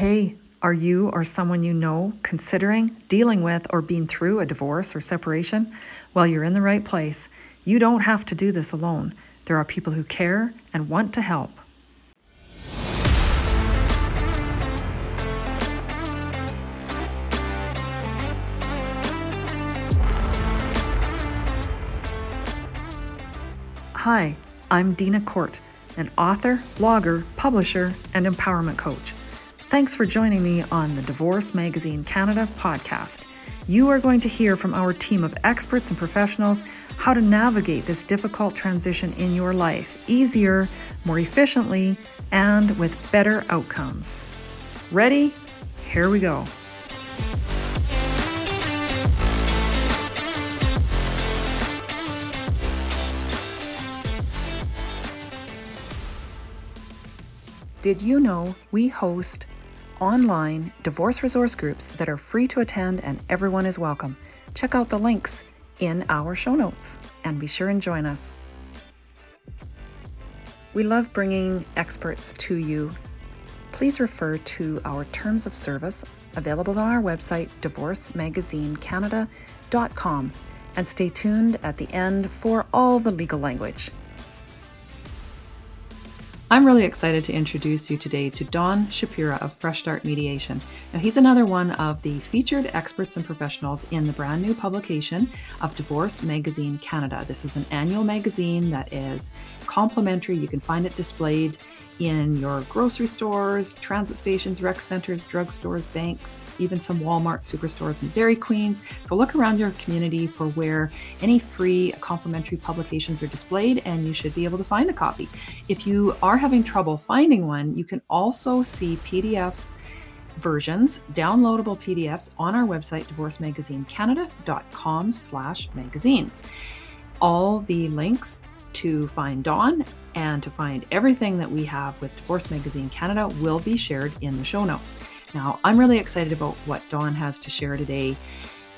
Hey, are you or someone you know considering, dealing with, or being through a divorce or separation? Well, you're in the right place. You don't have to do this alone. There are people who care and want to help. Hi, I'm Dina Court, an author, blogger, publisher, and empowerment coach. Thanks for joining me on the Divorce Magazine Canada podcast. You are going to hear from our team of experts and professionals how to navigate this difficult transition in your life easier, more efficiently, and with better outcomes. Ready? Here we go. Did you know we host online divorce resource groups that are free to attend and everyone is welcome. Check out the links in our show notes and be sure and join us. We love bringing experts to you. Please refer to our terms of service available on our website, divorcemagazinecanada.com, and stay tuned at the end for all the legal language. I'm really excited to introduce you today to Don Schapira of Fresh Start Mediation. Now, he's another one of the featured experts and professionals in the brand new publication of Divorce Magazine Canada. This is an annual magazine that is complimentary. You can find it displayed in your grocery stores, transit stations, rec centers, drugstores, banks, even some Walmart superstores and Dairy Queens. So look around your community for where any free complimentary publications are displayed, and you should be able to find a copy. If you are having trouble finding one, you can also see PDF versions, downloadable PDFs on our website, divorcemagazinecanada.com slash magazines. All the links to find Don and to find everything that we have with Divorce Magazine Canada will be shared in the show notes. Now, I'm really excited about what Don has to share today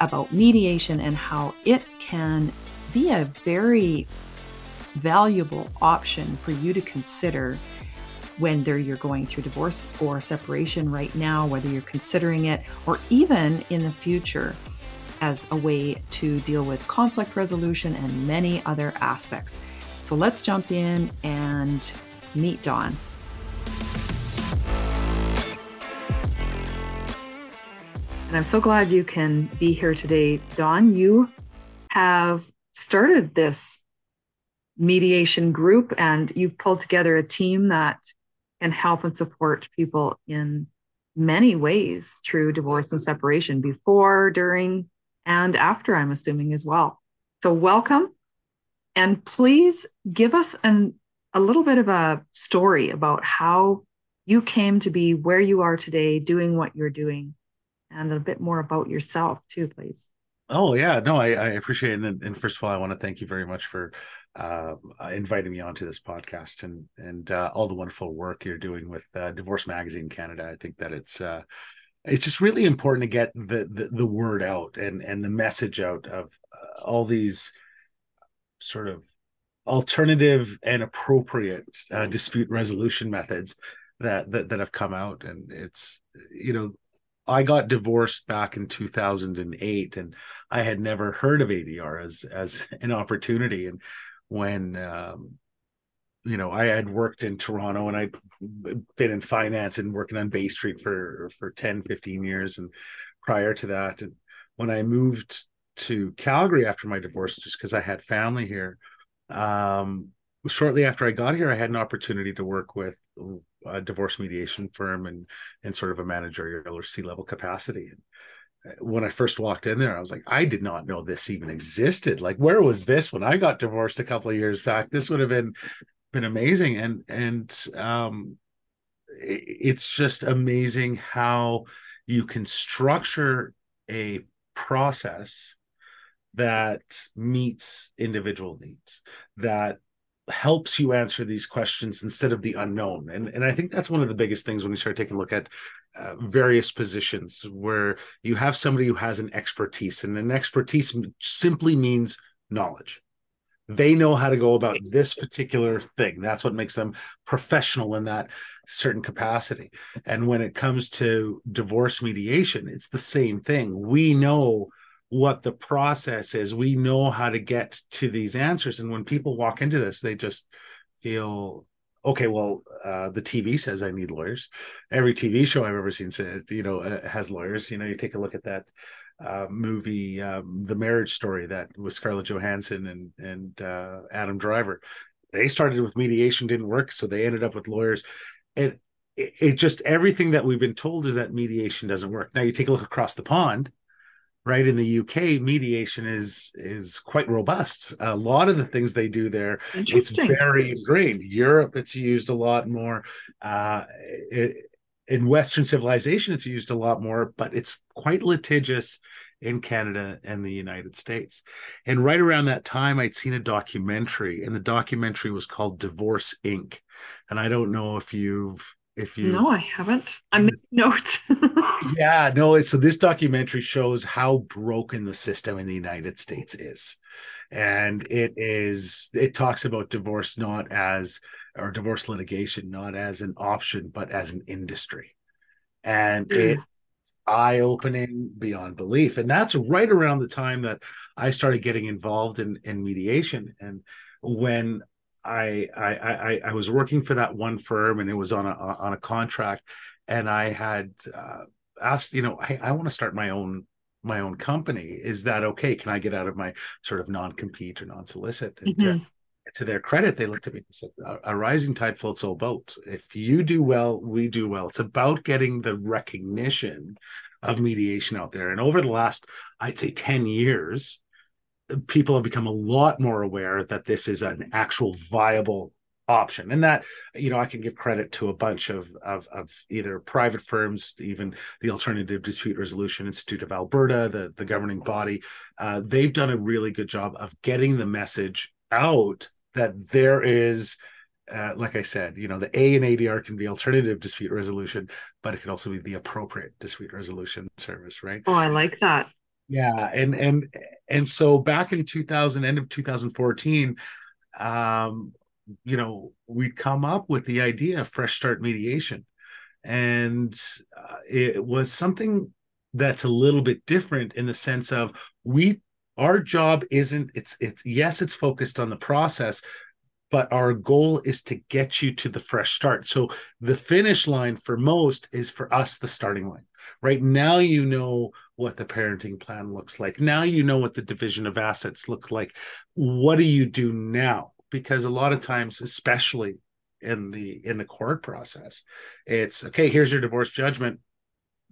about mediation and how it can be a very valuable option for you to consider whether you're going through divorce or separation right now, whether you're considering it, or even in the future as a way to deal with conflict resolution and many other aspects. So let's jump in and meet Don. And I'm so glad you can be here today. Don, you have started this mediation group and you've pulled together a team that can help and support people in many ways through divorce and separation before, during, and after, I'm assuming as well. So, welcome. And please give us an, a little bit of a story about how you came to be where you are today, doing what you're doing, and a bit more about yourself, too, please. Oh, yeah. No, I, I appreciate it. And, and, first of all, I want to thank you very much for uh, inviting me onto this podcast and and uh, all the wonderful work you're doing with uh, Divorce Magazine Canada. I think that it's uh, it's just really important to get the, the, the word out and and the message out of uh, all these sort of alternative and appropriate uh, dispute resolution methods that, that that have come out. And it's you know I got divorced back in 2008 and I had never heard of ADR as as an opportunity. And when um, you know I had worked in Toronto and I'd been in finance and working on Bay Street for for 10 15 years and prior to that. And when I moved to Calgary after my divorce just because I had family here. Um, shortly after I got here, I had an opportunity to work with a divorce mediation firm and in sort of a managerial or C level capacity. And when I first walked in there, I was like, I did not know this even existed. Like, where was this when I got divorced a couple of years back? This would have been been amazing. And and um, it's just amazing how you can structure a process that meets individual needs, that helps you answer these questions instead of the unknown. And, and I think that's one of the biggest things when you start taking a look at uh, various positions where you have somebody who has an expertise, and an expertise simply means knowledge. they know how to go about this particular thing that's what makes them professional in that certain capacity and when it comes to divorce mediation it's the same thing we know what the process is we know how to get to these answers and when people walk into this they just feel okay well uh, the tv says i need lawyers every tv show i've ever seen says you know uh, has lawyers you know you take a look at that uh, movie, um, The Marriage Story, that was Scarlett Johansson and and uh, Adam Driver. They started with mediation, didn't work, so they ended up with lawyers. And it, it just everything that we've been told is that mediation doesn't work. Now you take a look across the pond, right? In the UK, mediation is is quite robust. A lot of the things they do there, it's very ingrained. Europe, it's used a lot more. Uh, it, in Western civilization, it's used a lot more, but it's quite litigious in Canada and the United States. And right around that time, I'd seen a documentary, and the documentary was called Divorce Inc. And I don't know if you've if you no i haven't. I'm mm. making notes. Yeah no so this documentary shows how broken the system in the united states is. And it is it talks about divorce not as or divorce litigation not as an option but as an industry. And mm. it's eye opening beyond belief. And that's right around the time that i started getting involved in in mediation. And when I, I i i was working for that one firm and it was on a on a contract and i had uh, asked you know hey i want to start my own my own company is that okay can i get out of my sort of non-compete or non-solicit mm-hmm to their credit, they looked at me and said, "A rising tide floats all boats. If you do well, we do well. It's about getting the recognition of mediation out there." And over the last, I'd say, ten years, people have become a lot more aware that this is an actual viable option and that you know i can give credit to a bunch of of, of either private firms even the alternative dispute resolution institute of alberta the the governing body uh, they've done a really good job of getting the message out that there is uh, like I said, you know, the A and ADR can be alternative dispute resolution, but it can also be the appropriate dispute resolution service, right? Oh, I like that. Yeah, and and and so back in 2000, end of 2014, um, you know, we'd come up with the idea of Fresh Start mediation, and uh, it was something that's a little bit different in the sense of we our job isn't it's it's yes it's focused on the process but our goal is to get you to the fresh start. So the finish line for most is for us the starting line right? Now you know what the parenting plan looks like. Now you know what the division of assets look like. What do you do now? Because a lot of times especially in the in the court process it's okay here's your divorce judgment.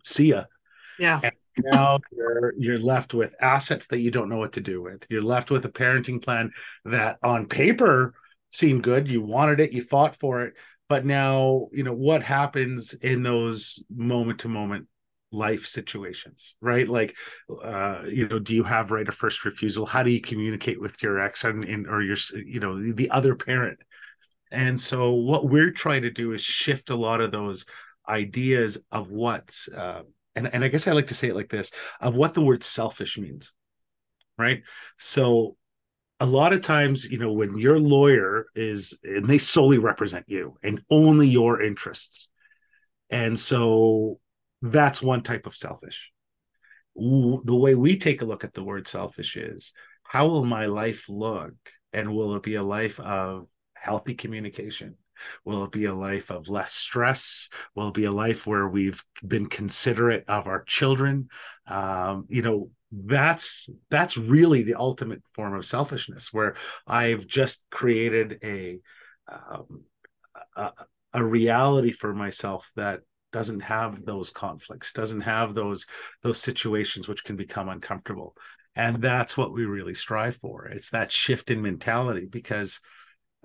See ya. Yeah. And now you're you're left with assets that you don't know what to do with. You're left with a parenting plan that on paper seemed good. You wanted it, you fought for it, but now, you know, what happens in those moment to moment life situations, right? Like uh, you know, do you have right of first refusal? How do you communicate with your ex and, and or your you know, the other parent? And so what we're trying to do is shift a lot of those ideas of what uh, and, and I guess I like to say it like this of what the word selfish means. Right. So a lot of times, you know, when your lawyer is and they solely represent you and only your interests. And so that's one type of selfish. The way we take a look at the word selfish is how will my life look? And will it be a life of healthy communication? Will it be a life of less stress? Will it be a life where we've been considerate of our children? Um, you know, that's that's really the ultimate form of selfishness, where I've just created a um, a, a reality for myself that doesn't have those conflicts doesn't have those those situations which can become uncomfortable. And that's what we really strive for. It's that shift in mentality because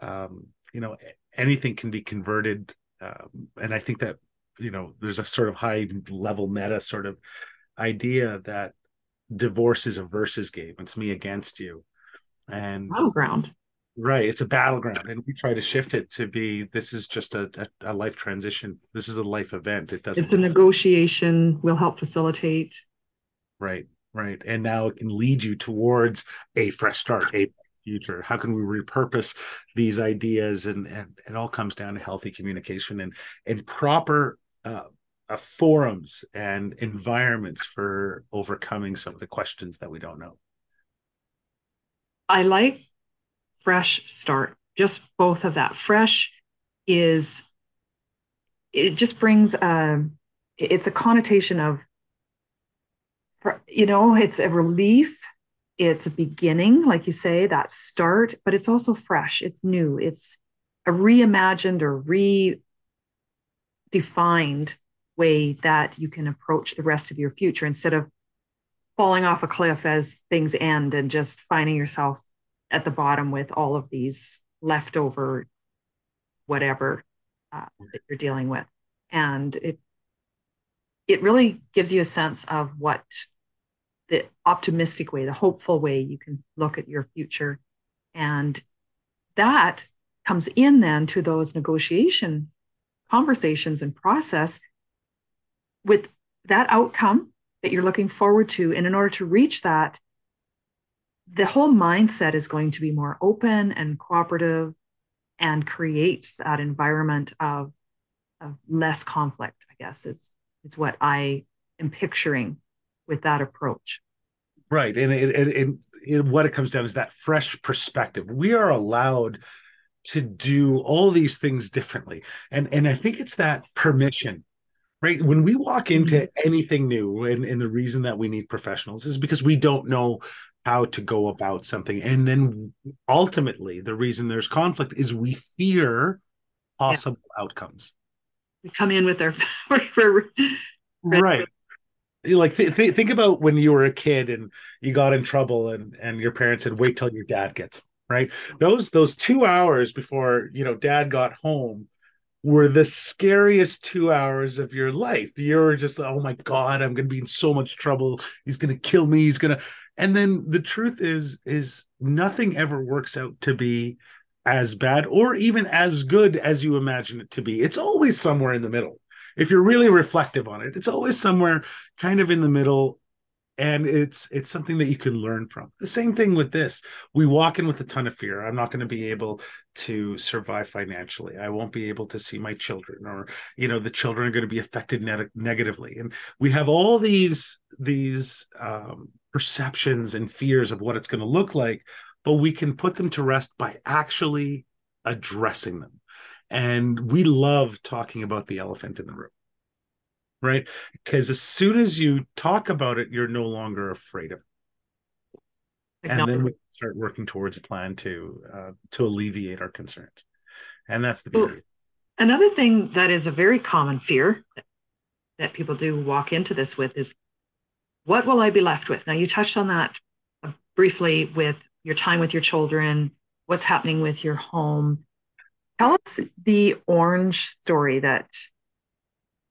um, you know anything can be converted um, and i think that you know there's a sort of high level meta sort of idea that divorce is a versus game. It's me against you. And battleground right it's a battleground and we try to shift it to be this is just a, a, a life transition. This is a life event. It doesn't it's a negotiation will help facilitate. Right right and now it can lead you towards a fresh start a future. How can we repurpose these ideas? And and it all comes down to healthy communication and and proper uh, uh, forums and environments for overcoming some of the questions that we don't know. I like fresh start. Just both of that. Fresh is it just brings a um, it's a connotation of you know it's a relief. It's a beginning like you say that start but it's also fresh. It's new. It's a reimagined or redefined way that you can approach the rest of your future instead of falling off a cliff as things end and just finding yourself at the bottom with all of these leftover whatever uh, that you're dealing with. And it it really gives you a sense of what the optimistic way the hopeful way you can look at your future. And that comes in then to those negotiation conversations and process with that outcome that you're looking forward to. And in order to reach that the whole mindset is going to be more open and cooperative and creates that environment of, of less conflict i guess. It's it's what i am picturing with that approach. Right. And it, it, it, it, what it comes down is that fresh perspective. We are allowed to do all these things differently. And and i think it's that permission right? When we walk into mm-hmm. anything new and, and the reason that we need professionals is because we don't know how to go about something. And then ultimately, the reason there's conflict is we fear possible yeah. outcomes. We come in with our right. Like th- th- think about when you were a kid and you got in trouble and and your parents said wait till your dad gets Home. right. Those those two hours before you know dad got home were the scariest two hours of your life. You're just, oh my God, I'm going to be in so much trouble. He's going to kill me. He's going to, and then the truth is is nothing ever works out to be as bad or even as good as you imagine it to be. It's always somewhere in the middle. If you're really reflective on it it's always somewhere kind of in the middle and it's it's something that you can learn from. The same thing with this. We walk in with a ton of fear. I'm not going to be able to survive financially. I won't be able to see my children or you know the children are going to be affected ne- negatively. And we have all these these um, perceptions and fears of what it's going to look like, but we can put them to rest by actually addressing them. And we love talking about the elephant in the room, right? Because as soon as you talk about it, you're no longer afraid of it. And then we start working towards a plan to uh, to alleviate our concerns. And that's the beauty. Well, another thing that is a very common fear that, that people do walk into this with is what will I be left with? Now, you touched on that uh, briefly with your time with your children, what's happening with your home. Tell us the orange story that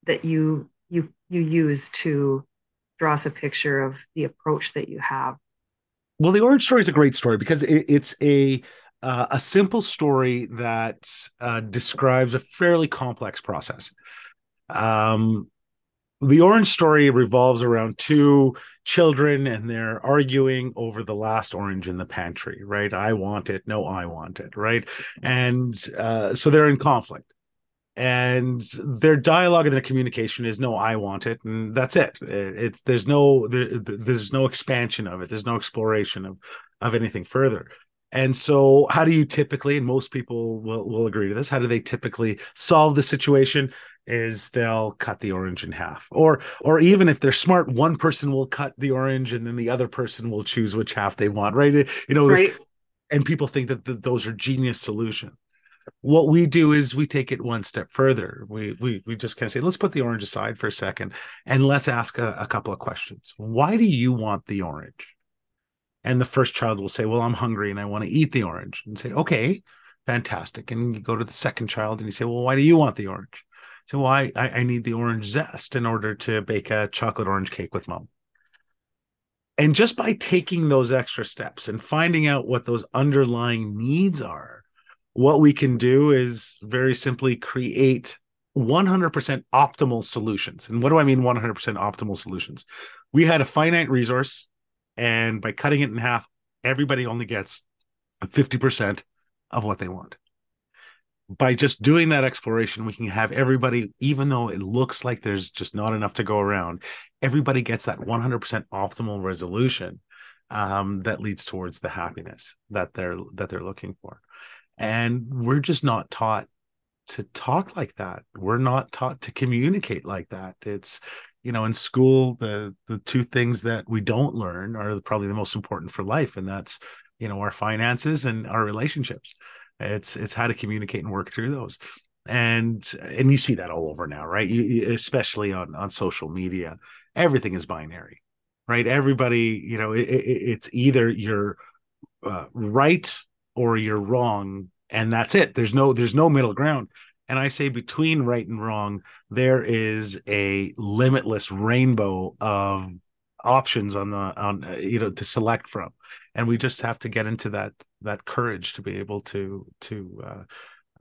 that you you you use to draw us a picture of the approach that you have. Well, the orange story is a great story because it, it's a uh, a simple story that uh, describes a fairly complex process. Um, the orange story revolves around two children and they're arguing over the last orange in the pantry right? I want it no i want it right? And uh, so they're in conflict. And their dialogue and their communication is no i want it and that's it. It's there's no there, there's no expansion of it. There's no exploration of of anything further. And so, how do you typically, and most people will, will agree to this, how do they typically solve the situation? Is they'll cut the orange in half, or or even if they're smart, one person will cut the orange, and then the other person will choose which half they want, right? You know, right. and people think that the, those are genius solutions. What we do is we take it one step further. We we we just kind of say, let's put the orange aside for a second, and let's ask a, a couple of questions. Why do you want the orange? and the first child will say well i'm hungry and i want to eat the orange and say okay fantastic and you go to the second child and you say well why do you want the orange so well I, I need the orange zest in order to bake a chocolate orange cake with mom. And just by taking those extra steps and finding out what those underlying needs are what we can do is very simply create 100% optimal solutions. And what do i mean 100% optimal solutions? We had a finite resource and by cutting it in half everybody only gets 50% of what they want by just doing that exploration, we can have everybody, even though it looks like there's just not enough to go around, everybody gets that 100% optimal resolution um, that leads towards the happiness that they're that they're looking for. And we're just not taught to talk like that. We're not taught to communicate like that. It's you know in school the the two things that we don't learn are probably the most important for life, and that's you know our finances and our relationships it's it's how to communicate and work through those. And and you see that all over now right? You, especially on on social media. Everything is binary right? Everybody you know it, it, it's either you're uh, right or you're wrong and that's it. There's no there's no middle ground. And i say between right and wrong there is a limitless rainbow of options on the on uh, you know to select from. And we just have to get into that that courage to be able to to uh,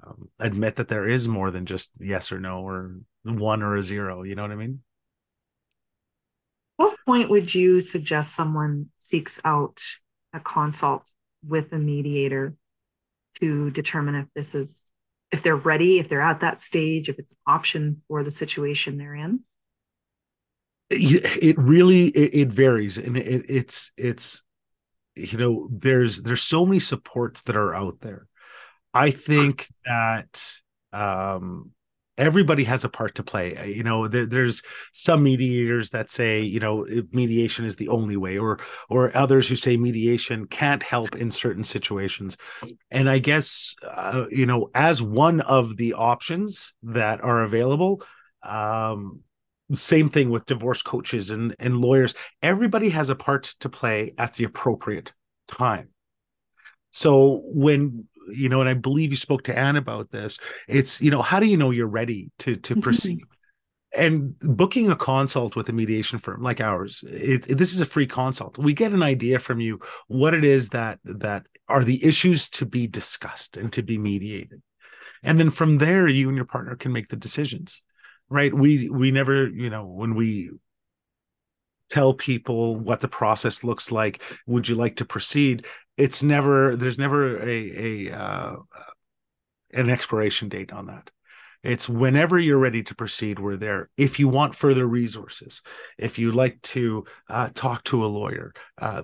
um, admit that there is more than just yes or no or one or a zero you know what i mean? What point would you suggest someone seeks out a consult with a mediator to determine if this is if they're ready if they're at that stage if it's an option for the situation they're in it really it, it varies and it, it's it's you know there's there's so many supports that are out there. I think that um everybody has a part to play. You know there, there's some mediators that say you know mediation is the only way or or others who say mediation can't help in certain situations. And i guess uh, you know as one of the options that are available um same thing with divorce coaches and, and lawyers. Everybody has a part to play at the appropriate time. So when you know, and I believe you spoke to Anne about this, it's you know, how do you know you're ready to to proceed? And booking a consult with a mediation firm like ours, it, it, this is a free consult. We get an idea from you what it is that that are the issues to be discussed and to be mediated, and then from there, you and your partner can make the decisions right? We we never you know when we tell people what the process looks like would you like to proceed? It's never there's never a a uh, an expiration date on that. It's whenever you're ready to proceed we're there. If you want further resources if you like to uh, talk to a lawyer uh,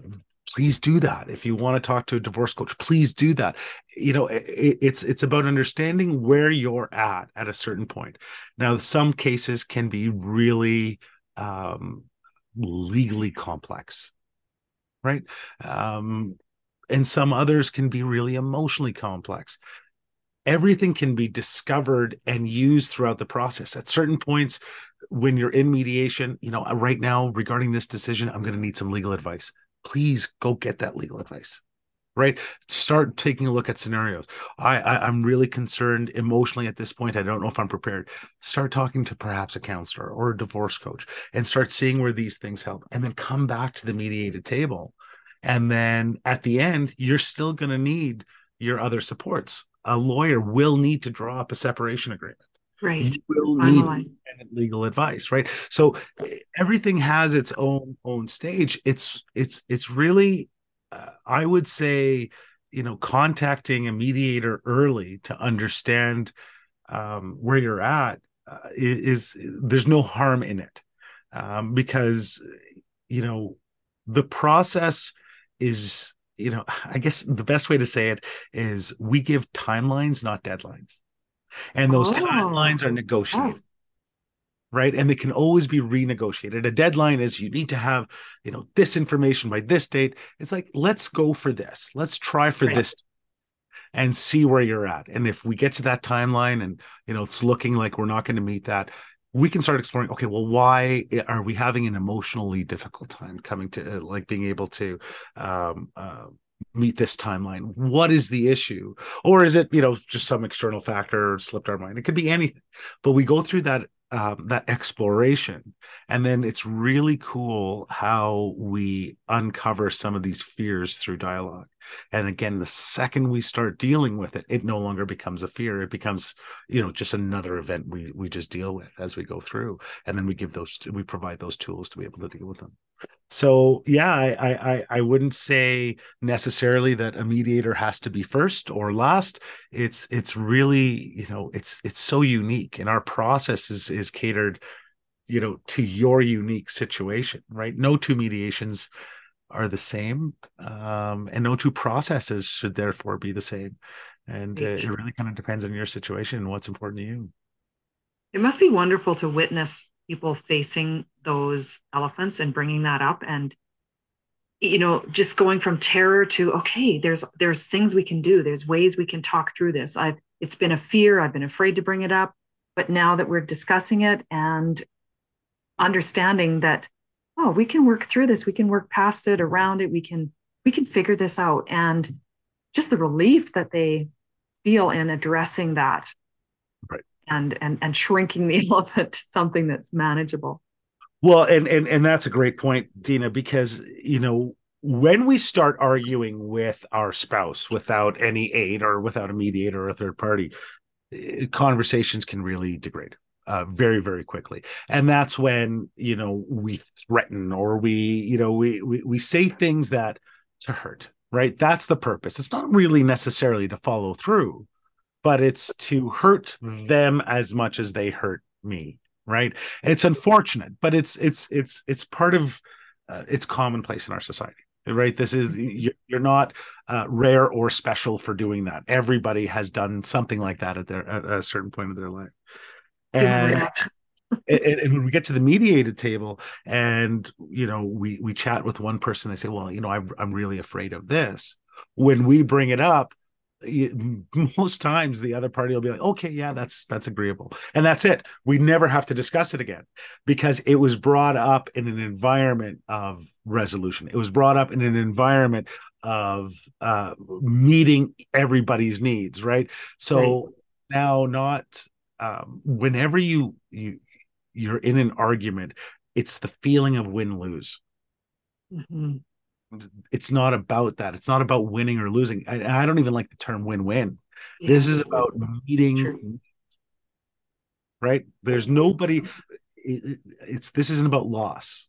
please do that. If you want to talk to a divorce coach please do that. You know it, it's it's about understanding where you're at at a certain point. Now some cases can be really um, legally complex right? Um, and some others can be really emotionally complex. Everything can be discovered and used throughout the process. At certain points when you're in mediation you know right now regarding this decision i'm going to need some legal advice please go get that legal advice right? Start taking a look at scenarios. I, I am really concerned emotionally at this point. I don't know if i'm prepared. Start talking to perhaps a counselor or a divorce coach and start seeing where these things help and then come back to the mediated table. And then at the end you're still going to need your other supports. A lawyer will need to draw up a separation agreement right. you will need legal advice right? So everything has its own own stage. It's it's it's really uh, i would say you know contacting a mediator early to understand um, where you're at uh, is, is, there's no harm in it. Um, because you know the process is you know i guess the best way to say it is we give timelines not deadlines and those oh. timelines are negotiated oh. right and they can always be renegotiated a deadline is you need to have you know this information by this date it's like let's go for this let's try for right. this and see where you're at and if we get to that timeline and you know it's looking like we're not going to meet that we can start exploring okay well why are we having an emotionally difficult time coming to uh, like being able to um, uh, meet this timeline? What is the issue? Or is it you know just some external factor slipped our mind? It could be anything. But we go through that um, that exploration and then it's really cool how we uncover some of these fears through dialogue and again the second we start dealing with it it no longer becomes a fear. It becomes you know just another event we we just deal with as we go through. And then we give those we provide those tools to be able to deal with them. So yeah i i i wouldn't say necessarily that a mediator has to be first or last. It's it's really you know it's it's so unique. And our process is is catered you know to your unique situation right? No two mediations are the same um, and no two processes should therefore be the same. And uh, it really kind of depends on your situation and what's important to you. It must be wonderful to witness people facing those elephants and bringing that up and you know just going from terror to okay there's there's things we can do. There's ways we can talk through this. I've it's been a fear. I've been afraid to bring it up. But now that we're discussing it and understanding that oh we can work through this. We can work past it around it. We can we can figure this out. And just the relief that they feel in addressing that. Right. And and and shrinking the elephant something that's manageable. Well and and and that's a great point dina because you know when we start arguing with our spouse without any aid or without a mediator or a third party eh, conversations can really degrade uh, very very quickly. And that's when you know we threaten or we you know we, we we say things that to hurt right? That's the purpose. It's not really necessarily to follow through but it's to hurt them as much as they hurt me right? It's unfortunate but it's it's it's it's part of uh, it's commonplace in our society right? This is you're not uh, rare or special for doing that. Everybody has done something like that at their at a certain point of their life and, and, and when we get to the mediated table and you know we we chat with one person they say well you know i'm, I'm really afraid of this. When we bring it up most times the other party will be like okay yeah that's that's agreeable. And that's it. We never have to discuss it again because it was brought up in an environment of resolution. It was brought up in an environment of uh meeting everybody's needs right? So right. now not um, whenever you you you're in an argument, it's the feeling of win lose. Mm-hmm. It's not about that. It's not about winning or losing. I, I don't even like the term win win. This is about meeting. True. Right? There's nobody. It, it's this isn't about loss.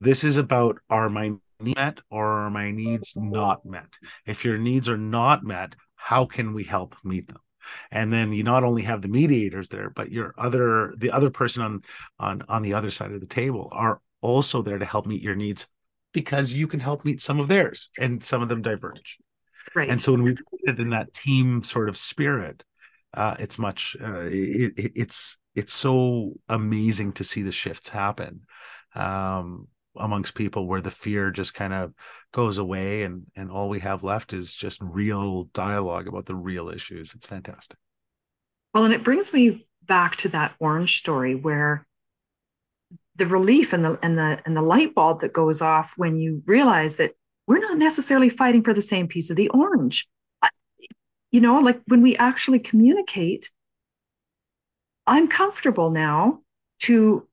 This is about are my needs met or are my needs not met? If your needs are not met, how can we help meet them? And then you not only have the mediators there but your other the other person on on on the other side of the table are also there to help meet your needs because you can help meet some of theirs and some of them diverge. Right. And so when we do it in that team sort of spirit uh it's much uh, it, it, it's it's so amazing to see the shifts happen. Um amongst people where the fear just kind of goes away and and all we have left is just real dialogue about the real issues. It's fantastic. Well and it brings me back to that orange story where the relief and the and the and the light bulb that goes off when you realize that we're not necessarily fighting for the same piece of the orange. You know like when we actually communicate i'm comfortable now to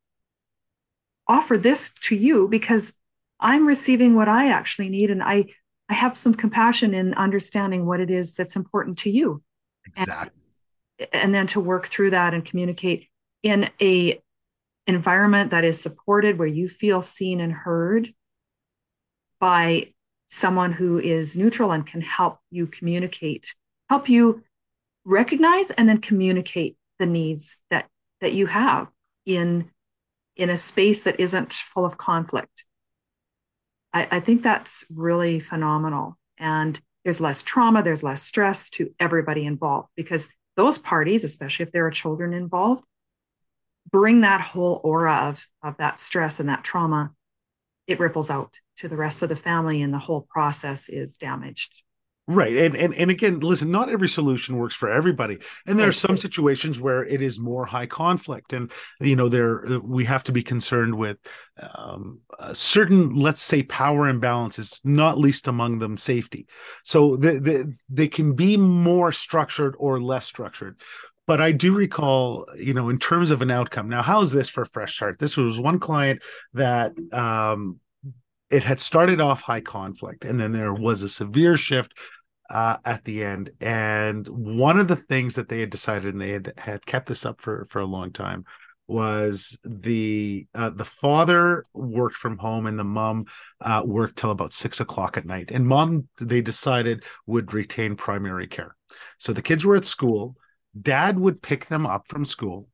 offer this to you because I'm receiving what I actually need and I I have some compassion in understanding what it is that's important to you. Exactly. And, and then to work through that and communicate in a environment that is supported where you feel seen and heard by someone who is neutral and can help you communicate, help you recognize and then communicate the needs that that you have in in a space that isn't full of conflict. I, I think that's really phenomenal. And there's less trauma, there's less stress to everybody involved because those parties, especially if there are children involved, bring that whole aura of, of that stress and that trauma. It ripples out to the rest of the family, and the whole process is damaged Right. And, and and again, listen, not every solution works for everybody. And there are some situations where it is more high conflict. And, you know, there we have to be concerned with um, certain, let's say, power imbalances, not least among them safety. So the, the, they can be more structured or less structured. But I do recall, you know, in terms of an outcome. Now, how is this for Fresh Start? This was one client that um, it had started off high conflict and then there was a severe shift uh, at the end. And one of the things that they had decided and they had, had kept this up for for a long time was the uh, the father worked from home and the mom uh, worked till about six o'clock at night. And mom they decided would retain primary care. So the kids were at school. Dad would pick them up from school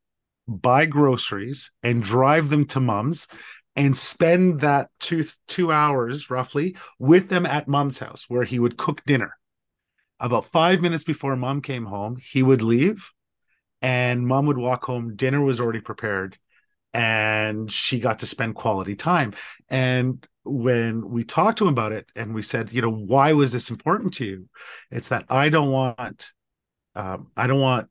buy groceries and drive them to mom's and spend that two two hours roughly with them at mom's house where he would cook dinner. About five minutes before mom came home he would leave and mom would walk home. Dinner was already prepared and she got to spend quality time. And when we talked to him about it and we said you know why was this important to you? It's that i don't want um, i don't want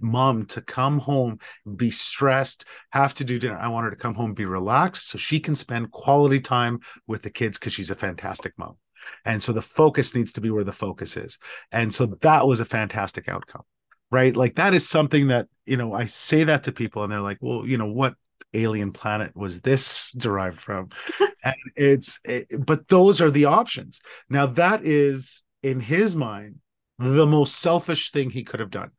mom to come home be stressed have to do dinner. I want her to come home be relaxed so she can spend quality time with the kids because she's a fantastic mom. And so the focus needs to be where the focus is. And so that was a fantastic outcome right? Like that is something that you know i say that to people and they're like well you know what alien planet was this derived from? And it's it, but those are the options. Now that is in his mind the most selfish thing he could have done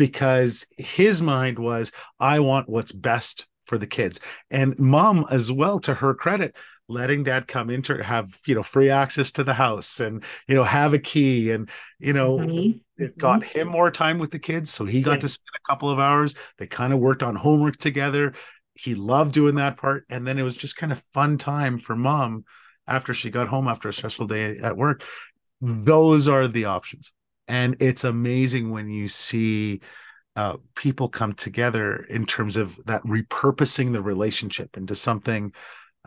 because his mind was i want what's best for the kids. And mom as well to her credit letting dad come in to have you know free access to the house and you know have a key and you know mm-hmm. it got him more time with the kids so he got yeah. to spend a couple of hours. They kind of worked on homework together. He loved doing that part and then it was just kind of fun time for mom after she got home after a stressful day at work. Those are the options and it's amazing when you see uh, people come together in terms of that repurposing the relationship into something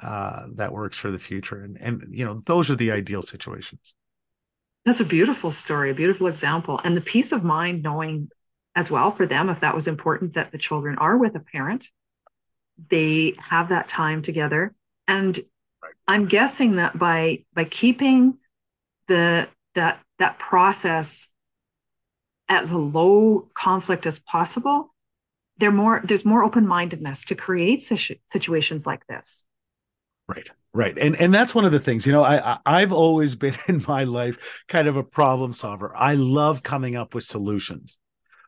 uh, that works for the future. And and you know, those are the ideal situations. That's a beautiful story, a beautiful example, and the peace of mind knowing as well for them if that was important that the children are with a parent, they have that time together, and right. I'm guessing that by by keeping the that that process as low conflict as possible, there more there's more open mindedness to create situations like this Right. Right. And and that's one of the things, you know, I, I have always been in my life kind of a problem solver. I love coming up with solutions.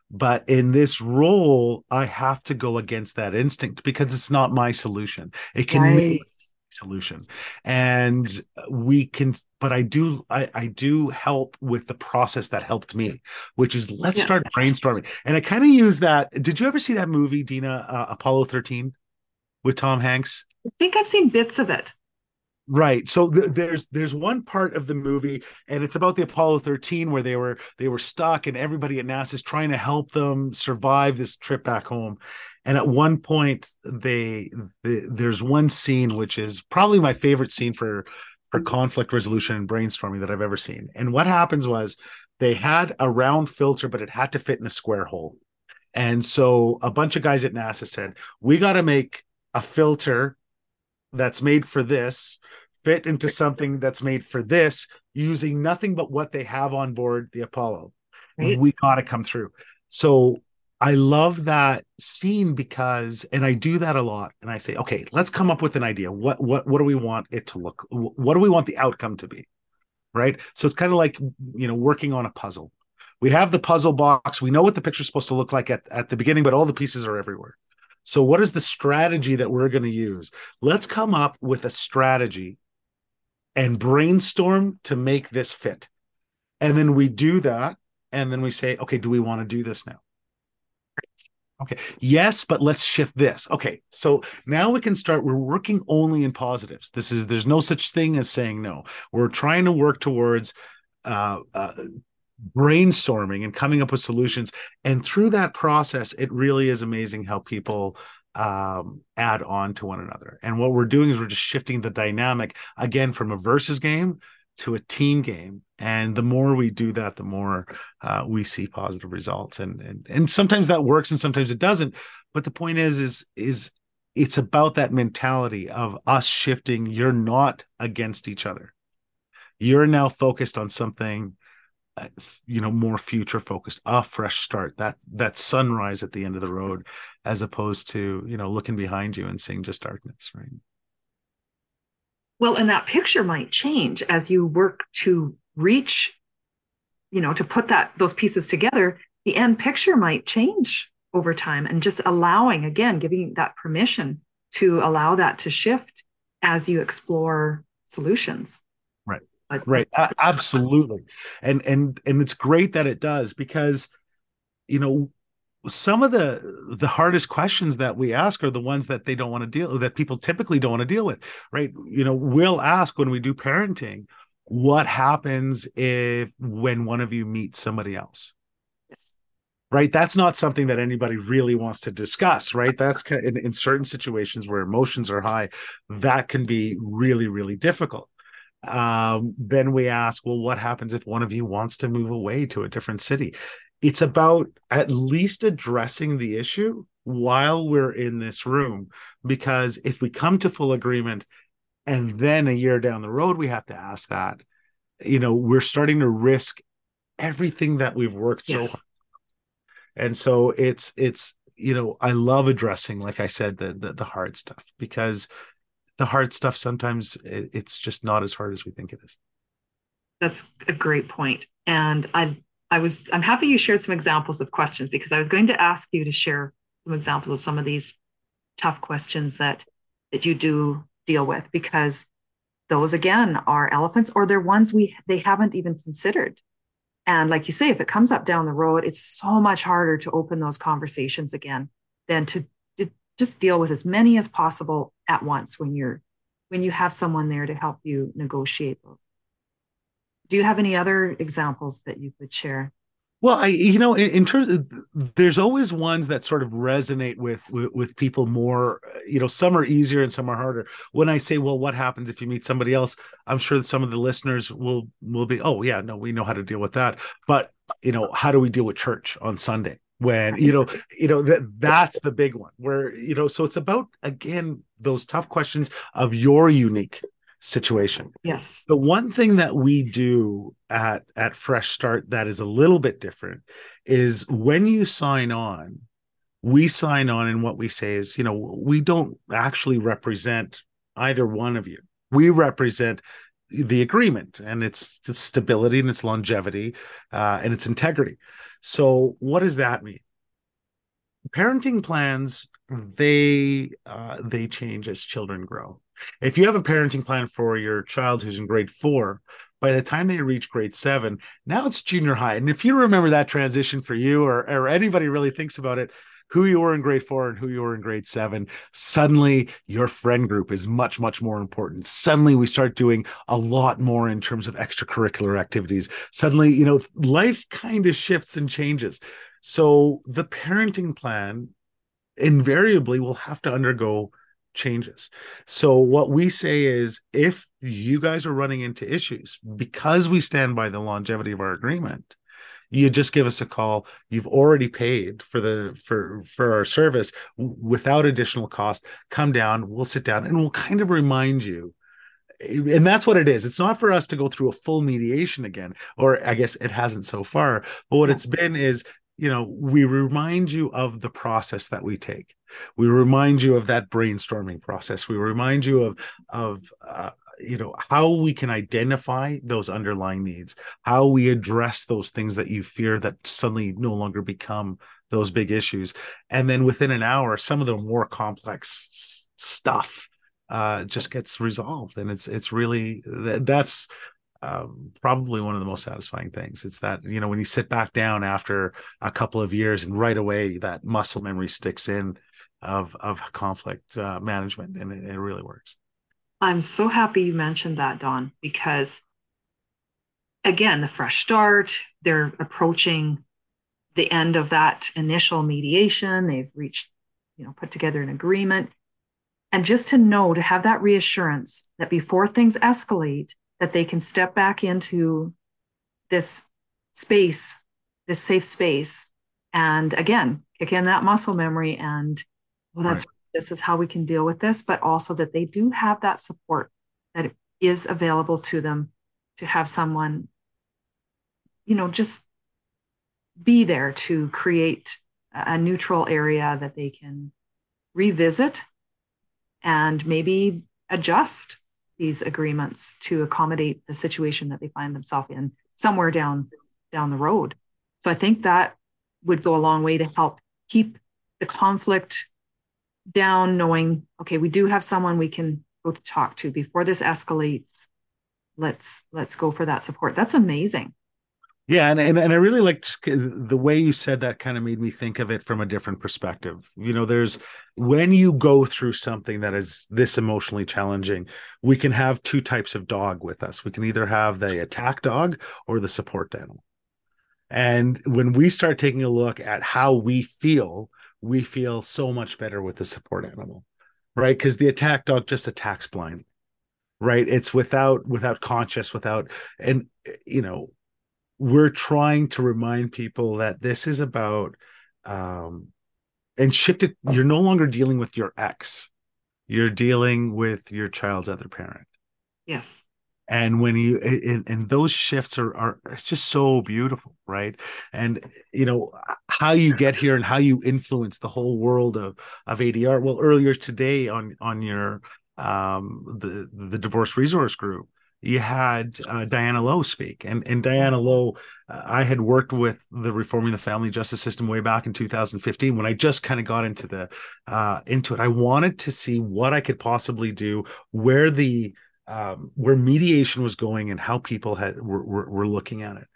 But in this role, I have to go against that instinct because it's not my solution. It can right. make solution. And we can but I do I, I do help with the process that helped me, which is let's yeah. start brainstorming. And I kind of use that. Did you ever see that movie, Dina, uh, Apollo 13? with Tom Hanks? I think I've seen bits of it. Right. So th- there's there's one part of the movie, and it's about the Apollo 13 where they were they were stuck, and everybody at NASA is trying to help them survive this trip back home. And at one point, they, they there's one scene which is probably my favorite scene for for conflict resolution and brainstorming that I've ever seen. And what happens was they had a round filter, but it had to fit in a square hole. And so a bunch of guys at NASA said, "We got to make a filter that's made for this fit into something that's made for this using nothing but what they have on board the Apollo. Right. We got to come through. So I love that scene because, and I do that a lot. And I say, okay, let's come up with an idea. What what what do we want it to look? What do we want the outcome to be? Right. So it's kind of like you know working on a puzzle. We have the puzzle box. We know what the picture's supposed to look like at, at the beginning, but all the pieces are everywhere. So, what is the strategy that we're going to use? Let's come up with a strategy and brainstorm to make this fit. And then we do that. And then we say, okay, do we want to do this now? Okay. Yes, but let's shift this. Okay. So now we can start. We're working only in positives. This is, there's no such thing as saying no. We're trying to work towards uh, uh, brainstorming and coming up with solutions. And through that process, it really is amazing how people um, add on to one another. And what we're doing is we're just shifting the dynamic again from a versus game to a team game. And the more we do that, the more uh, we see positive results. And, and and sometimes that works, and sometimes it doesn't. But the point is, is is it's about that mentality of us shifting. You're not against each other. You're now focused on something you know more future focused a fresh start that that sunrise at the end of the road as opposed to you know looking behind you and seeing just darkness right Well, and that picture might change as you work to reach, you know, to put that those pieces together. The end picture might change over time and just allowing, again, giving that permission to allow that to shift as you explore solutions. Right. But right. absolutely. And and and it's great that it does because you know some of the the hardest questions that we ask are the ones that they don't want to deal that people typically don't want to deal with right? You know we'll ask when we do parenting what happens if when one of you meets somebody else? Right? That's not something that anybody really wants to discuss right? That's in, in certain situations where emotions are high that can be really really difficult. Um, then we ask well what happens if one of you wants to move away to a different city it's about at least addressing the issue while we're in this room because if we come to full agreement and then a year down the road we have to ask that you know we're starting to risk everything that we've worked yes. so hard. and so it's it's you know i love addressing like i said the, the the, hard stuff because the hard stuff sometimes it's just not as hard as we think it is that's a great point and i I was I'm happy you shared some examples of questions because I was going to ask you to share some examples of some of these tough questions that that you do deal with because those again are elephants or they're ones we they haven't even considered. And like you say, if it comes up down the road, it's so much harder to open those conversations again than to, to just deal with as many as possible at once when you're when you have someone there to help you negotiate those do you have any other examples that you could share? Well, I you know in, in, terms of, there's always ones that sort of resonate with, with, with people more. You know, some are easier and some are harder. When I say, well, what happens if you meet somebody else? I'm sure that some of the listeners will will be, oh yeah, no, we know how to deal with that. But you know, how do we deal with church on Sunday? When you know, you know that that's the big one. Where you know, so it's about again those tough questions of your unique situation. Yes. The one thing that we do at at Fresh Start that is a little bit different is when you sign on, we sign on and what we say is, you know, we don't actually represent either one of you. We represent the agreement and its, its stability and its longevity uh, and its integrity. So, what does that mean? Parenting plans they uh, they change as children grow if you have a parenting plan for your child who's in grade four, by the time they reach grade seven, now it's junior high. And if you remember that transition for you or, or anybody really thinks about it, who you were in grade four and who you were in grade seven, suddenly your friend group is much, much more important. Suddenly we start doing a lot more in terms of extracurricular activities. Suddenly, you know, life kind of shifts and changes. So the parenting plan invariably will have to undergo changes. So what we say is if you guys are running into issues because we stand by the longevity of our agreement, you just give us a call. You've already paid for the for for our service without additional cost. Come down. We'll sit down and we'll kind of remind you. And that's what it is. It's not for us to go through a full mediation again or i guess it hasn't so far. But what it's been is you know we remind you of the process that we take. We remind you of that brainstorming process. We remind you of of uh, you know how we can identify those underlying needs how we address those things that you fear that suddenly no longer become those big issues. And then within an hour some of the more complex stuff uh just gets resolved. And it's it's really that's um, probably one of the most satisfying things. It's that you know when you sit back down after a couple of years and right away that muscle memory sticks in of of conflict uh, management, and it, it really works. I'm so happy you mentioned that, Don, because again, the fresh start. They're approaching the end of that initial mediation. They've reached, you know, put together an agreement. And just to know, to have that reassurance that before things escalate, that they can step back into this space, this safe space, and again, kick in that muscle memory and well, that's right. this is how we can deal with this, but also that they do have that support that is available to them to have someone, you know, just be there to create a neutral area that they can revisit and maybe adjust these agreements to accommodate the situation that they find themselves in somewhere down down the road. So I think that would go a long way to help keep the conflict down, knowing, okay, we do have someone we can go to talk to before this escalates. Let's let's go for that support. That's amazing. Yeah, and, and and I really like the way you said that kind of made me think of it from a different perspective. You know, there's when you go through something that is this emotionally challenging, we can have two types of dog with us. We can either have the attack dog or the support animal. And when we start taking a look at how we feel, we feel so much better with the support animal, right? Because the attack dog just attacks blind, right? It's without without conscious, without and you know, we're trying to remind people that this is about um and shift it. You're no longer dealing with your ex, you're dealing with your child's other parent. Yes and when you and, and those shifts are are it's just so beautiful right and you know how you get here and how you influence the whole world of of adr well earlier today on on your um the the divorce resource group you had uh, Diana Lowe speak, and and Diana Lowe, uh, I had worked with the reforming the family justice system way back in 2015 when I just kind of got into the uh, into it. I wanted to see what I could possibly do, where the um, where mediation was going and how people had were, were, were looking at it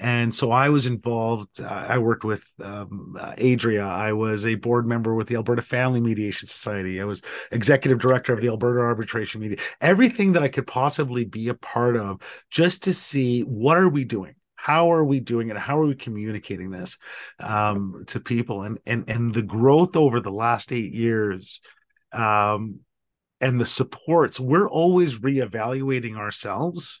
and so I was involved. Uh, I worked with um, uh, Adria. I was a board member with the Alberta Family Mediation Society. I was executive director of the Alberta Arbitration Media. Everything that I could possibly be a part of, just to see what are we doing, how are we doing it, how are we communicating this um, to people, and and and the growth over the last eight years. Um, and the supports, we're always reevaluating ourselves.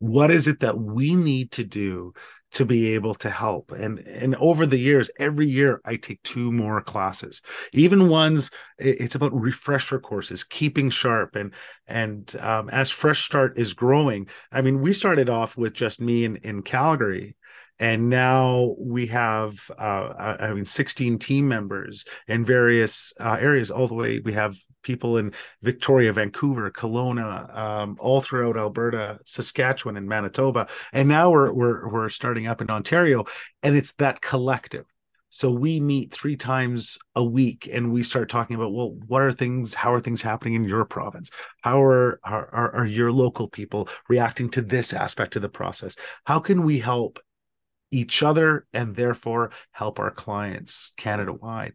What is it that we need to do to be able to help? And and over the years every year i take two more classes. Even ones it's about refresher courses keeping sharp and and um, as fresh start is growing i mean we started off with just me in in calgary and now we have uh, i mean 16 team members in various uh, areas. All the way we have people in Victoria, Vancouver, Kelowna, um, all throughout Alberta, Saskatchewan, and Manitoba, and now we're we're we're starting up in Ontario, and it's that collective. So we meet three times a week, and we start talking about well, what are things? How are things happening in your province? How are are, are your local people reacting to this aspect of the process? How can we help each other and therefore help our clients Canada wide.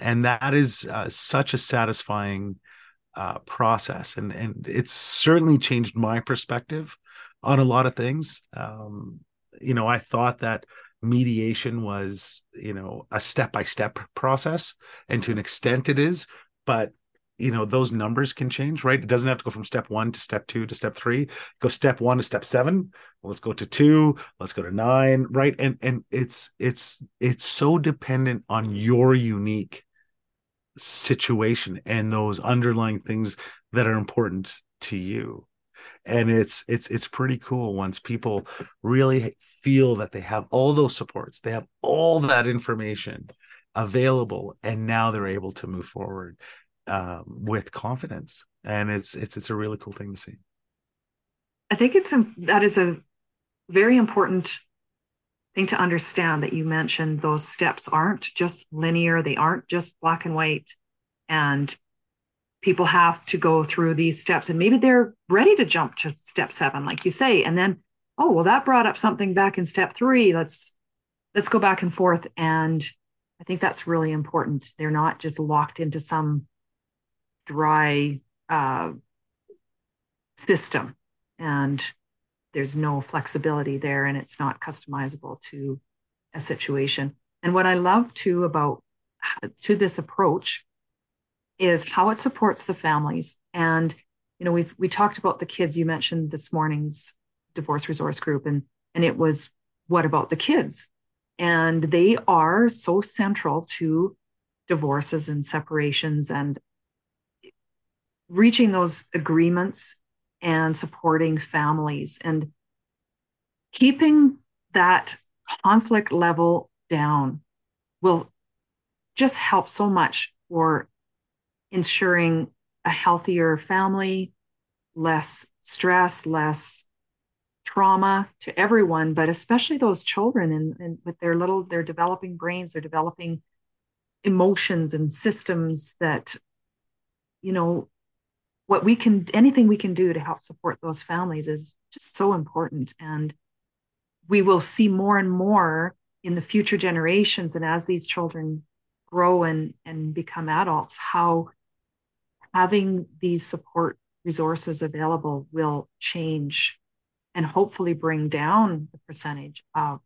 And that is uh, such a satisfying uh, process. And, and it's certainly changed my perspective on a lot of things. Um, you know, I thought that mediation was, you know, a step by step process, and to an extent it is. But you know those numbers can change right? It doesn't have to go from step one to step two to step three. Go step one to step seven. Let's go to two. Let's go to nine right? And and it's it's it's so dependent on your unique situation and those underlying things that are important to you. And it's it's it's pretty cool once people really feel that they have all those supports they have all that information available and now they're able to move forward um, with confidence, and it's it's it's a really cool thing to see. I think it's a, that is a very important thing to understand that you mentioned those steps aren't just linear. They aren't just black and white. And people have to go through these steps and maybe they're ready to jump to step 7 like you say. And then oh well that brought up something back in step 3 let's let's go back and forth. And i think that's really important. They're not just locked into some dry uh, system. And there's no flexibility there and it's not customizable to a situation. And what i love too about to this approach is how it supports the families. And you know we've we talked about the kids. You mentioned this morning's divorce resource group and and it was what about the kids? And they are so central to divorces and separations and reaching those agreements and supporting families and keeping that conflict level down will just help so much for ensuring a healthier family less stress, less trauma to everyone, but especially those children and, and with their little, their developing brains, they're developing emotions and systems that, you know, what we can, anything we can do to help support those families is just so important. And we will see more and more in the future generations and as these children grow and, and become adults, how having these support resources available will change and hopefully bring down the percentage of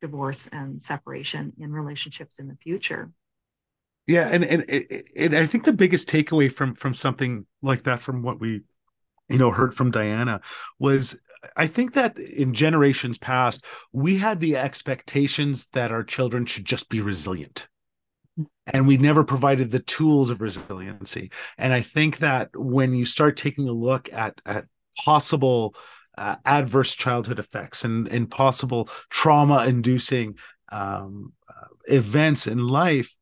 divorce and separation in relationships in the future. Yeah, and and, and I think the biggest takeaway from from something like that, from what we, you know, heard from Diana, was I think that in generations past, we had the expectations that our children should just be resilient. And we never provided the tools of resiliency. And I think that when you start taking a look at, at possible uh, adverse childhood effects and, and possible trauma inducing um, uh, events in life,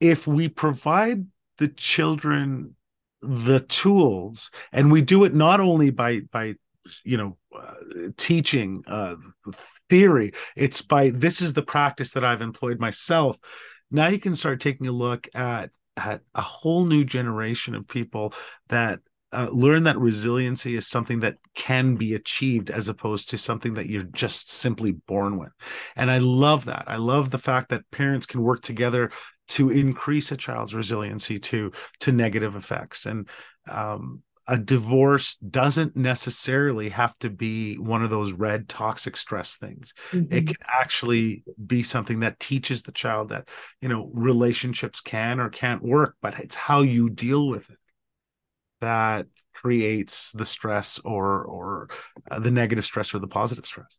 if we provide the children the tools and we do it not only by by you know uh, teaching uh, theory it's by this is the practice that i've employed myself now you can start taking a look at at a whole new generation of people that uh, learn that resiliency is something that can be achieved as opposed to something that you're just simply born with. And I love that. I love the fact that parents can work together to increase a child's resiliency to to negative effects. And um, a divorce doesn't necessarily have to be one of those red toxic stress things mm-hmm. it can actually be something that teaches the child that you know relationships can or can't work but it's how you deal with it that creates the stress or or uh, the negative stress or the positive stress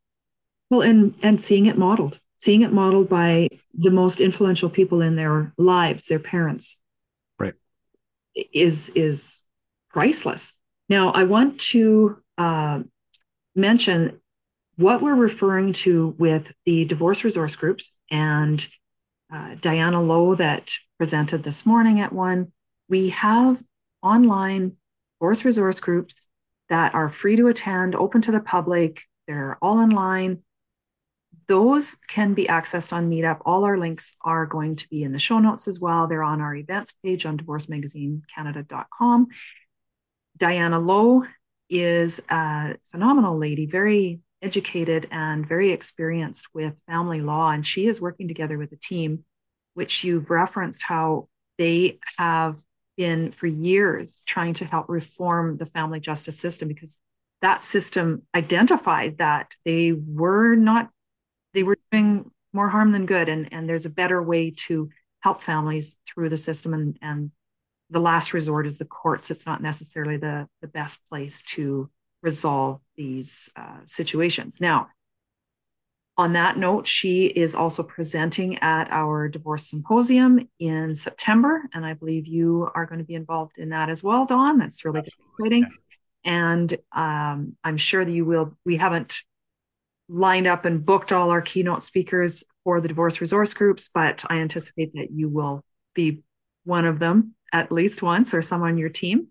well and and seeing it modeled seeing it modeled by the most influential people in their lives their parents right is is priceless. Now, I want to uh, mention what we're referring to with the divorce resource groups and uh, Diana Lowe that presented this morning at one. We have online divorce resource groups that are free to attend, open to the public. They're all online. Those can be accessed on Meetup. All our links are going to be in the show notes as well. They're on our events page on divorcemagazinecanada.com. Diana Lowe is a phenomenal lady, very educated and very experienced with family law. And she is working together with a team, which you've referenced how they have been for years trying to help reform the family justice system because that system identified that they were not, they were doing more harm than good. And, and there's a better way to help families through the system and, and the last resort is the courts. It's not necessarily the, the best place to resolve these uh, situations. Now, on that note, she is also presenting at our divorce symposium in September, and I believe you are going to be involved in that as well, Don. That's really exciting, and um, I'm sure that you will. We haven't lined up and booked all our keynote speakers for the divorce resource groups, but I anticipate that you will be one of them at least once or some on your team.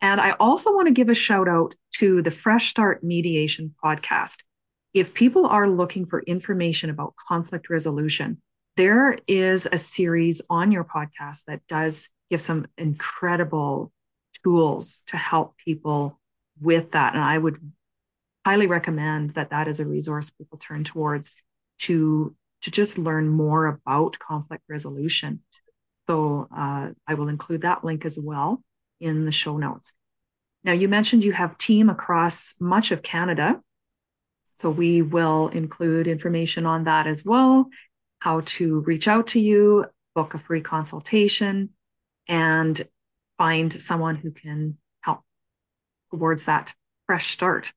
And I also want to give a shout out to the Fresh Start Mediation podcast. If people are looking for information about conflict resolution, there is a series on your podcast that does give some incredible tools to help people with that. And I would highly recommend that that is a resource people turn towards to, to just learn more about conflict resolution. So uh, I will include that link as well in the show notes. Now, you mentioned you have team across much of Canada. So we will include information on that as well, how to reach out to you, book a free consultation, and find someone who can help towards that fresh start.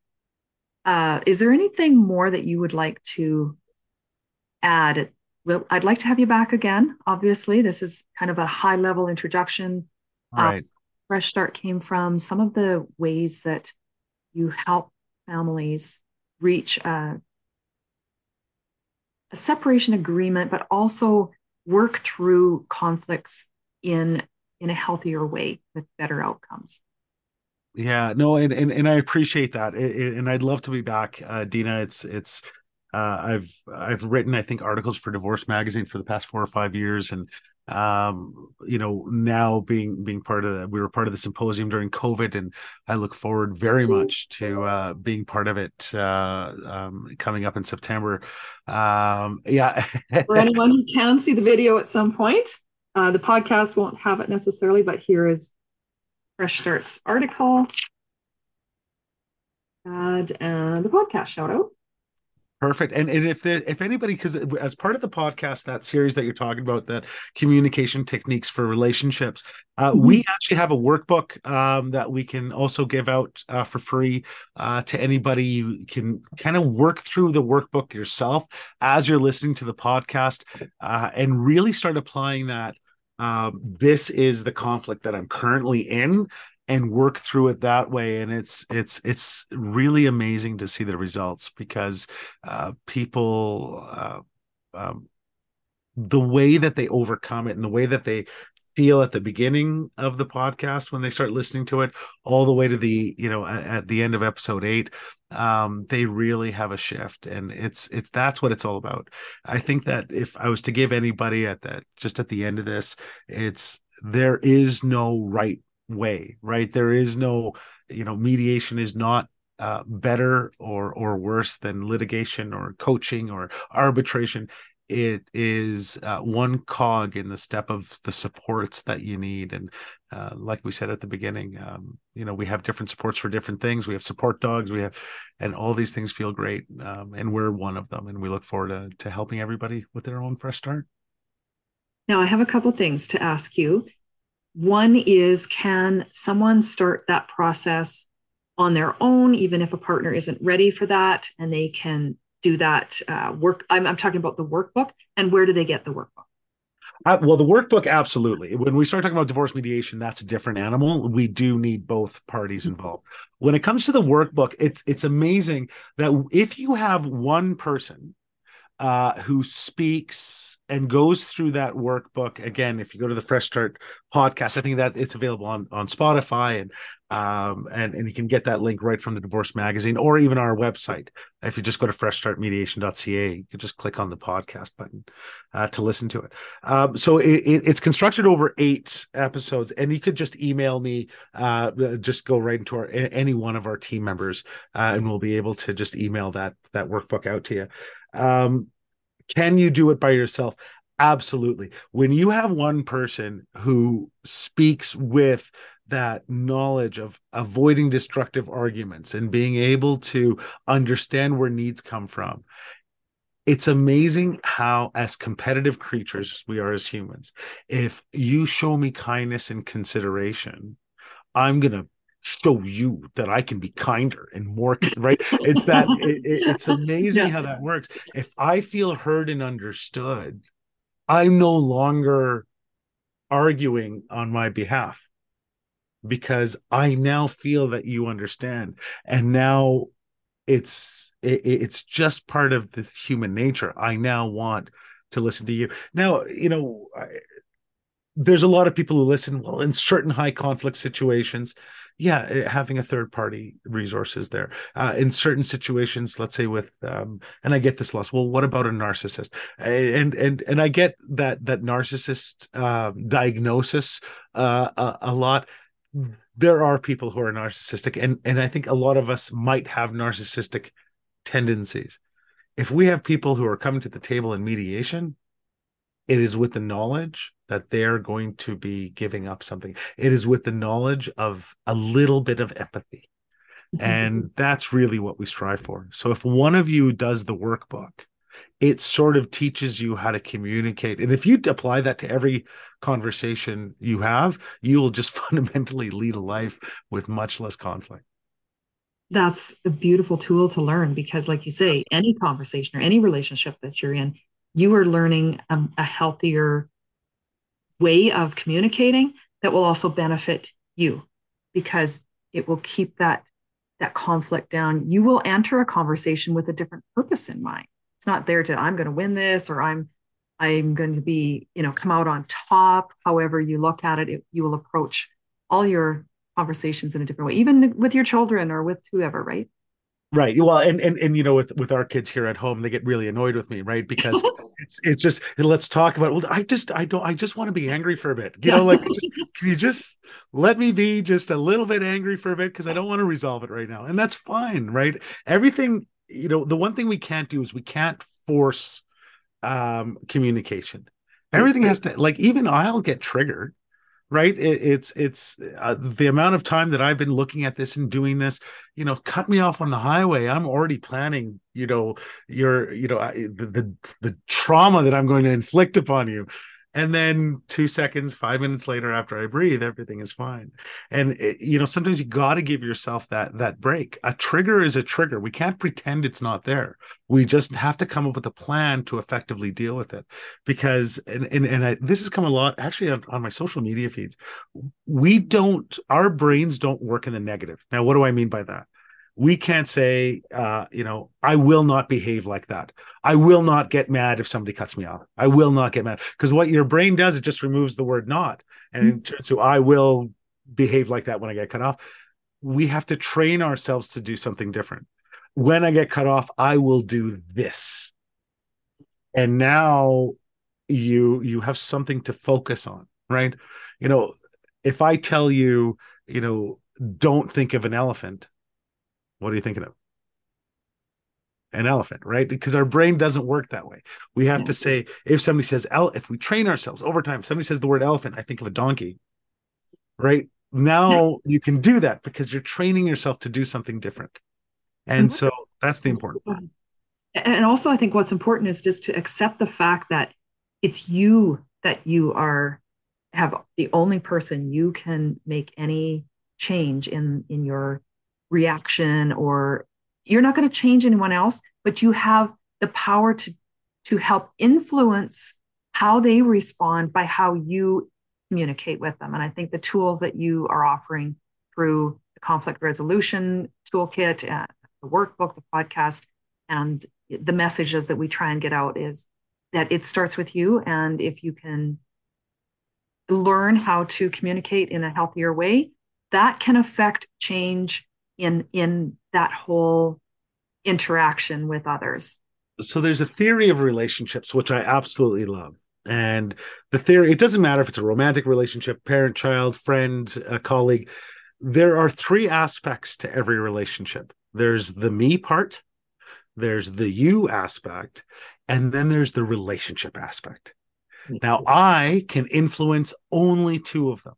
Uh, is there anything more that you would like to add we'll, I'd like to have you back again. Obviously, this is kind of a high level introduction. Right. Um, Fresh Start came from some of the ways that you help families reach a, a separation agreement, but also work through conflicts in in a healthier way with better outcomes. Yeah, no, and and, and I appreciate that, it, it, and I'd love to be back, uh, Dina. It's it's uh, I've I've written I think articles for Divorce Magazine for the past four or five years, and um you know now being being part of the we were part of the symposium during covid and i look forward very much to uh being part of it uh um coming up in september. Um yeah. For anyone who can see the video at some point uh the podcast won't have it necessarily but here is fresh starts article and the podcast shout out Perfect. And, and if there, if anybody, because as part of the podcast, that series that you're talking about, that communication techniques for relationships, uh, mm-hmm. we actually have a workbook um, that we can also give out uh, for free uh, to anybody. You can kind of work through the workbook yourself as you're listening to the podcast uh, and really start applying that. Um, this is the conflict that I'm currently in and work through it that way. And it's it's it's really amazing to see the results because uh, people uh, um, the way that they overcome it and the way that they feel at the beginning of the podcast when they start listening to it all the way to the you know at, the end of episode 8 um, they really have a shift and it's it's that's what it's all about i think that if i was to give anybody at that just at the end of this it's there is no right way, right? There is no, you know, mediation is not uh, better or or worse than litigation or coaching or arbitration. It is uh, one cog in the step of the supports that you need, and uh, like we said at the beginning, um, you know, we have different supports for different things. We have support dogs, we have, and all these things feel great, um, and we're one of them. And we look forward to to helping everybody with their own fresh start. Now, I have a couple things to ask you. One is can someone start that process on their own, even if a partner isn't ready for that, and they can do that uh, work? I'm, I'm talking about the workbook, and where do they get the workbook? Uh, well, the workbook, absolutely. When we start talking about divorce mediation, that's a different animal. We do need both parties mm-hmm. involved. When it comes to the workbook, it's it's amazing that if you have one person uh, who speaks and goes through that workbook. Again if you go to the fresh start podcast i think that it's available on on spotify and um and and you can get that link right from the divorce magazine or even our website. If you just go to freshstartmediation.ca you can just click on the podcast button uh, to listen to it. Um so it, it, it's constructed over eight episodes and you could just email me uh just go right into our any one of our team members uh, and we'll be able to just email that that workbook out to you. Um can you do it by yourself? Absolutely. When you have one person who speaks with that knowledge of avoiding destructive arguments and being able to understand where needs come from, it's amazing how, as competitive creatures we are as humans, if you show me kindness and consideration, I'm going to show you that I can be kinder and more right. It's that it, it's amazing yeah. how that works. If I feel heard and understood, I'm no longer arguing on my behalf because I now feel that you understand, and now it's it, it's just part of the human nature. I now want to listen to you. Now, you know. I, there's a lot of people who listen well in certain high conflict situations yeah eh, having a third party resources there. Uh, in certain situations let's say with um, and i get this loss well what about a narcissist? And and and i get that that narcissist uh, diagnosis uh, a, a lot. There are people who are narcissistic and and i think a lot of us might have narcissistic tendencies. If we have people who are coming to the table in mediation it is with the knowledge that they're going to be giving up something. It is with the knowledge of a little bit of empathy. and that's really what we strive for. So if one of you does the workbook, it sort of teaches you how to communicate. And if you apply that to every conversation you have, you will just fundamentally lead a life with much less conflict. That's a beautiful tool to learn because, like you say, any conversation or any relationship that you're in, you are learning a, a healthier way of communicating that will also benefit you because it will keep that that conflict down. You will enter a conversation with a different purpose in mind. It's not there to i'm going to win this or i'm i'm going to be you know come out on top. However you look at it, it you will approach all your conversations in a different way, even with your children or with whoever, right? Right. Well, and and and you know, with with our kids here at home, they get really annoyed with me, right? Because it's it's just let's talk about. Well, I just I don't I just want to be angry for a bit. You know, like just, can you just let me be just a little bit angry for a bit because I don't want to resolve it right now, and that's fine, right? Everything, you know, the one thing we can't do is we can't force um communication. Everything has to like even I'll get triggered right? It, it's it's uh, the amount of time that i've been looking at this and doing this you know cut me off on the highway. I'm already planning you know your you know the, the the trauma that i'm going to inflict upon you and then two seconds five minutes later after i breathe everything is fine. And it, you know sometimes you got to give yourself that that break. A trigger is a trigger. We can't pretend it's not there. We just have to come up with a plan to effectively deal with it. Because and and, and I, this has come a lot actually on, on my social media feeds. We don't our brains don't work in the negative. Now what do i mean by that we can't say uh, you know i will not behave like that. I will not get mad if somebody cuts me off. I will not get mad. Because what your brain does it just removes the word not. And mm-hmm. so i will behave like that when i get cut off we have to train ourselves to do something different. When i get cut off i will do this. And now you you have something to focus on right? You know if i tell you you know don't think of an elephant what are you thinking of? An elephant, right? Because our brain doesn't work that way. We have to say, if somebody says, ele- if we train ourselves over time, somebody says the word elephant, I think of a donkey, right? Now you can do that because you're training yourself to do something different. And mm-hmm. so that's the important part. And also, I think what's important is just to accept the fact that it's you that you are have the only person you can make any change in in your reaction or you're not going to change anyone else but you have the power to to help influence how they respond by how you communicate with them. And i think the tool that you are offering through the conflict resolution toolkit uh, the workbook the podcast and the messages that we try and get out is that it starts with you. And if you can learn how to communicate in a healthier way that can affect change in in that whole interaction with others. So there's a theory of relationships which i absolutely love. And the theory it doesn't matter if it's a romantic relationship parent child friend a colleague there are three aspects to every relationship. There's the me part there's the you aspect and then there's the relationship aspect. Mm-hmm. Now i can influence only two of them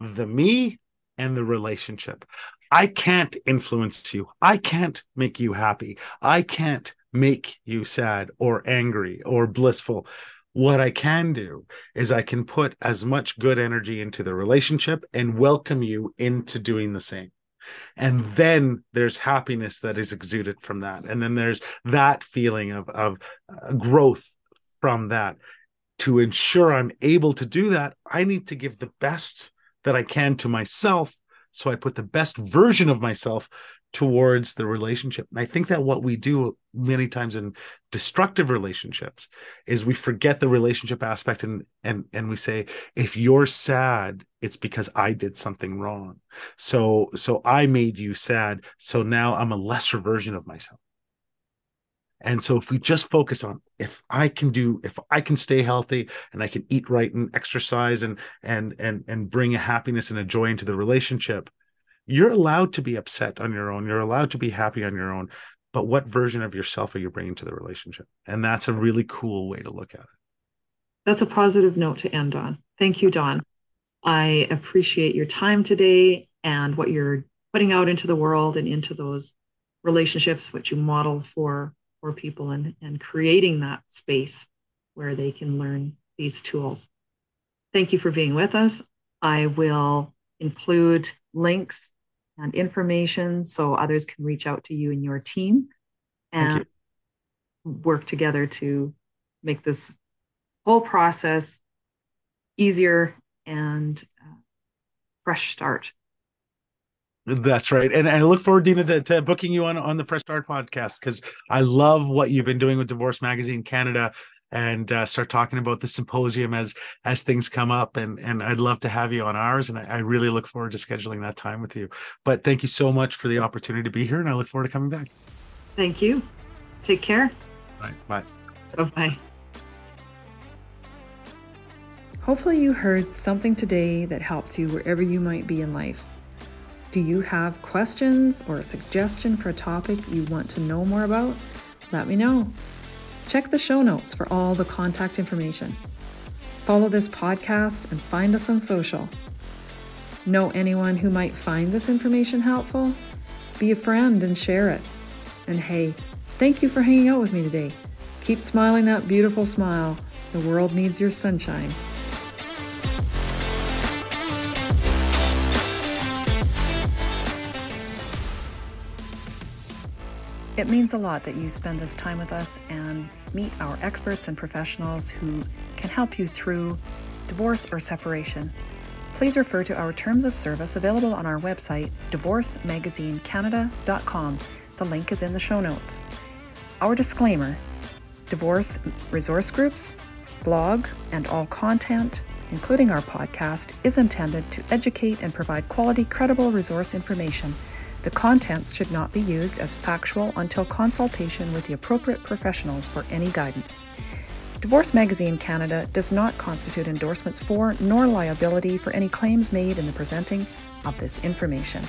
the me and the relationship I can't influence you. I can't make you happy. I can't make you sad or angry or blissful. What I can do is I can put as much good energy into the relationship and welcome you into doing the same. And then there's happiness that is exuded from that. And then there's that feeling of, of uh, growth from that. To ensure I'm able to do that, I need to give the best that I can to myself so I put the best version of myself towards the relationship. And I think that what we do many times in destructive relationships is we forget the relationship aspect and and and we say if you're sad it's because I did something wrong. So so I made you sad so now I'm a lesser version of myself. And so if we just focus on if I can do if I can stay healthy and I can eat right and exercise and and and and bring a happiness and a joy into the relationship, you're allowed to be upset on your own. You're allowed to be happy on your own. But what version of yourself are you bringing to the relationship? And that's a really cool way to look at it. That's a positive note to end on. Thank you, Don. I appreciate your time today and what you're putting out into the world and into those relationships, what you model for for people and, and creating that space where they can learn these tools. Thank you for being with us. I will include links and information so others can reach out to you and your team and work together to make this whole process easier and uh, fresh start that's right. And, and I look forward, Dina, to, to, booking you on, on the Fresh Start podcast because I love what you've been doing with Divorce Magazine Canada. and uh, start talking about the symposium as as things come up. And and I'd love to have you on ours, and I, I really look forward to scheduling that time with you. But thank you so much for the opportunity to be here, and I look forward to coming back. Thank you. Take care. Bye. Bye. Bye bye. Hopefully, you heard something today that helps you wherever you might be in life. Do you have questions or a suggestion for a topic you want to know more about? Let me know. Check the show notes for all the contact information. Follow this podcast and find us on social. Know anyone who might find this information helpful? Be a friend and share it. And hey, thank you for hanging out with me today. Keep smiling that beautiful smile. The world needs your sunshine. It means a lot that you spend this time with us and meet our experts and professionals who can help you through divorce or separation. Please refer to our terms of service available on our website, divorcemagazinecanada.com. The link is in the show notes. Our disclaimer divorce resource groups, blog, and all content, including our podcast, is intended to educate and provide quality, credible resource information the contents should not be used as factual until consultation with the appropriate professionals for any guidance. Divorce Magazine Canada does not constitute endorsements for nor liability for any claims made in the presenting of this information.